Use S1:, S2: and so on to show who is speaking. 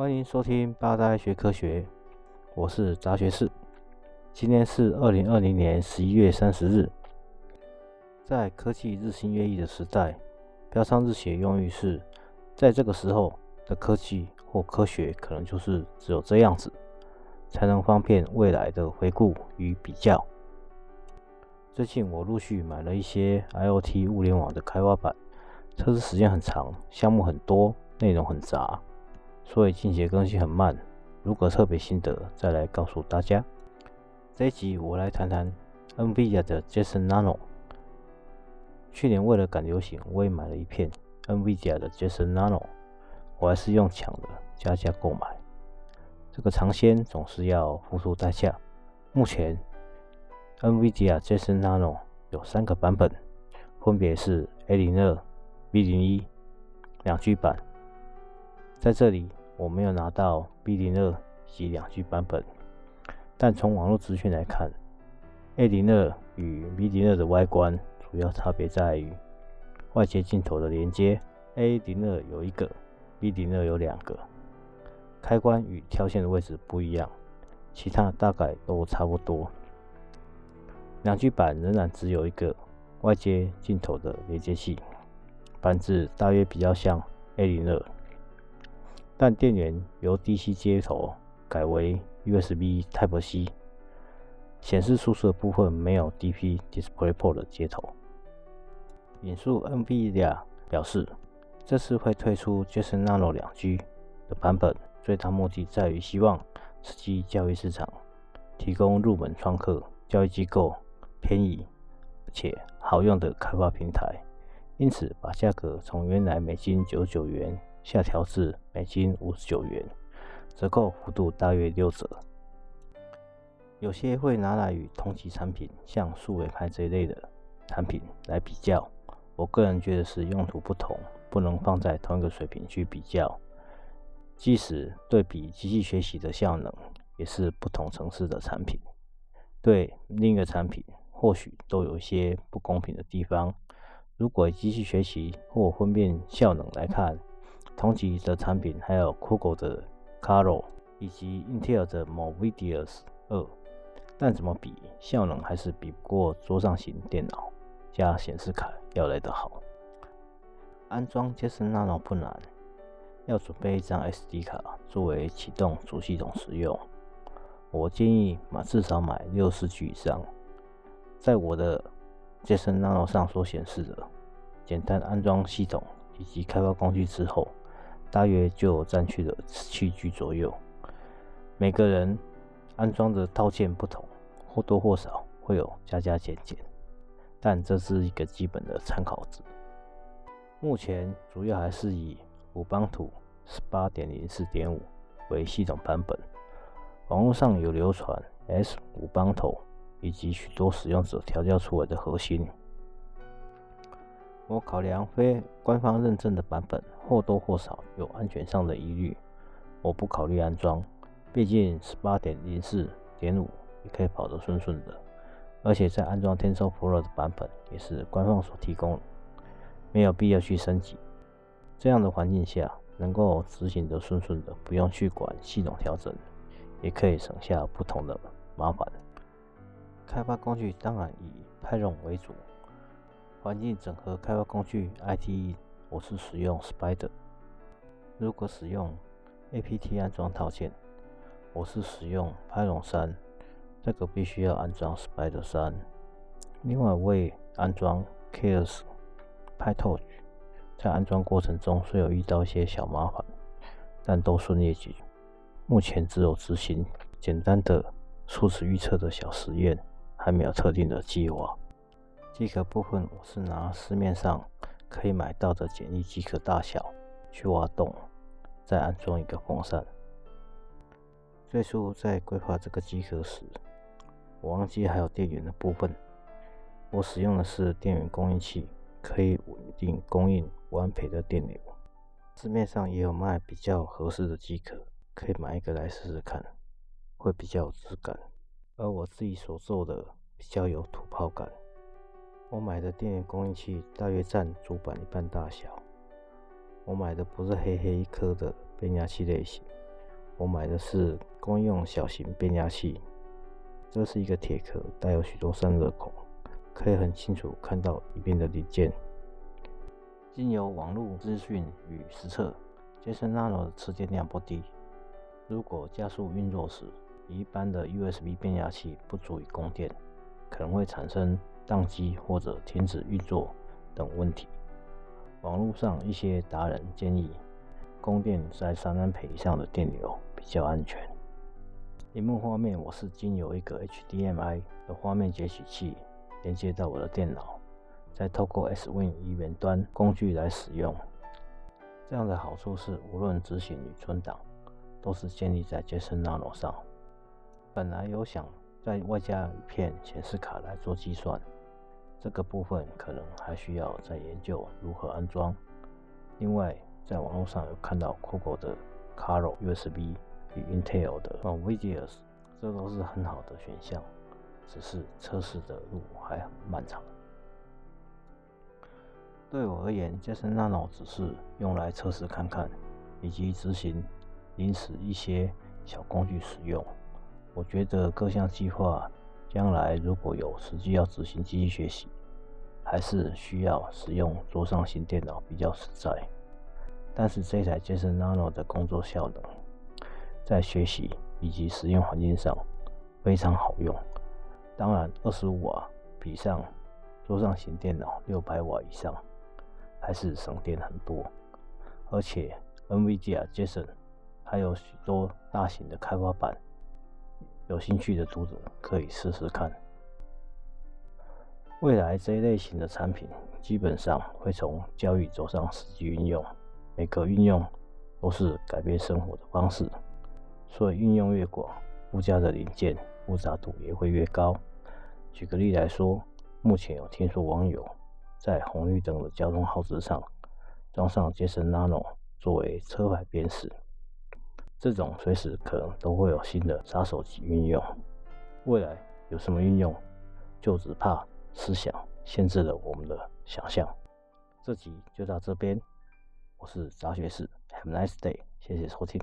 S1: 欢迎收听八大学科学，我是杂学士。今天是二零二零年十一月三十日。在科技日新月异的时代，标上日写用意是，在这个时候的科技或科学可能就是只有这样子，才能方便未来的回顾与比较。最近我陆续买了一些 IoT 物联网的开发板，测试时间很长，项目很多，内容很杂。所以近期更新很慢，如果特别心得，再来告诉大家。这一集我来谈谈 NVIDIA 的 Jason Nano。去年为了赶流行，我也买了一片 NVIDIA 的 Jason Nano，我还是用抢的，加价购买。这个尝鲜总是要付出代价。目前 NVIDIA Jason Nano 有三个版本，分别是 A02、B01 两 G 版。在这里。我没有拿到 B02 及两 G 版本，但从网络资讯来看，A02 与 B02 的外观主要差别在于外接镜头的连接，A02 有一个，B02 有两个，开关与跳线的位置不一样，其他大概都差不多。两 G 版仍然只有一个外接镜头的连接器，板子大约比较像 A02。但电源由 DC 接头改为 USB Type C，显示输出的部分没有 DP DisplayPort 的接头。引述 NVIDIA 表示，这次会推出 Jetson Nano 2G 的版本，最大目的在于希望刺激教育市场，提供入门创客、教育机构便宜且好用的开发平台，因此把价格从原来每金九九元。下调至每斤五十九元，折扣幅度大约六折。有些会拿来与同级产品，像数位拍这一类的产品来比较。我个人觉得是用途不同，不能放在同一个水平去比较。即使对比机器学习的效能，也是不同层次的产品。对另一个产品，或许都有一些不公平的地方。如果机器学习或分辨效能来看，同级的产品还有 Google 的 Caro 以及 Intel 的 Movidius 2，但怎么比效能还是比不过桌上型电脑加显示卡要来得好。安装 Jetson Nano 不难，要准备一张 SD 卡作为启动主系统使用。我建议买至少买六十 G 以上。在我的 Jetson Nano 上所显示的，简单安装系统以及开发工具之后。大约就占据了七 G 左右。每个人安装的套件不同，或多或少会有加加减减，但这是一个基本的参考值。目前主要还是以 Ubuntu 十八点零四点五为系统版本，网络上有流传 S Ubuntu 以及许多使用者调教出来的核心。我考量非官方认证的版本或多或少有安全上的疑虑，我不考虑安装。毕竟十八点零四点五也可以跑得顺顺的，而且在安装 Tensor Pro 的版本也是官方所提供的，没有必要去升级。这样的环境下，能够执行得顺顺的，不用去管系统调整，也可以省下不同的麻烦。开发工具当然以 Python 为主。环境整合开发工具 IDE，我是使用 Spider。如果使用 APT 安装套件，我是使用 Python 3，这个必须要安装 Spider 3。另外，为安装 Keras PyTorch，在安装过程中虽有遇到一些小麻烦，但都顺利解决。目前只有执行简单的数值预测的小实验，还没有特定的计划。机壳部分，我是拿市面上可以买到的简易机壳大小去挖洞，再安装一个风扇。最初在规划这个机壳时，我忘记还有电源的部分。我使用的是电源供应器，可以稳定供应五安培的电流。市面上也有卖比较合适的机壳，可以买一个来试试看，会比较有质感。而我自己所做的比较有土炮感。我买的电源供应器大约占主板一半大小。我买的不是黑黑一颗的变压器类型，我买的是公用小型变压器，这是一个铁壳，带有许多散热孔，可以很清楚看到里面的零件。经由网络资讯与实测，Jetson Nano 的持电量不低。如果加速运作时，一般的 USB 变压器不足以供电，可能会产生宕机或者停止运作等问题。网络上一些达人建议，供电在三安培以上的电流比较安全。屏幕画面我是经由一个 HDMI 的画面截取器连接到我的电脑，再透过 S Win 以远端工具来使用。这样的好处是，无论执行与存档，都是建立在 JSON nano 上。本来有想再外加一片显示卡来做计算，这个部分可能还需要再研究如何安装。另外，在网络上有看到 Google 的 Caro USB 与 Intel 的 Vidius，这都是很好的选项，只是测试的路还很漫长。对我而言，Jetson Nano 只是用来测试看看，以及执行临时一些小工具使用。我觉得各项计划将来如果有实际要执行机器学习，还是需要使用桌上型电脑比较实在。但是这台 Jetson Nano 的工作效能，在学习以及使用环境上非常好用。当然，二十五瓦比上桌上型电脑六百瓦以上，还是省电很多。而且 NVIDIA Jetson 还有许多大型的开发版。有兴趣的读者可以试试看。未来这一类型的产品基本上会从教育走上实际运用，每个运用都是改变生活的方式，所以运用越广，附加的零件复杂度也会越高。举个例来说，目前有听说网友在红绿灯的交通号志上装上 Jetson Nano 作为车牌辨识。这种随时可能都会有新的杀手级运用，未来有什么运用，就只怕思想限制了我们的想象。这集就到这边，我是杂学士，Have a nice day，谢谢收听。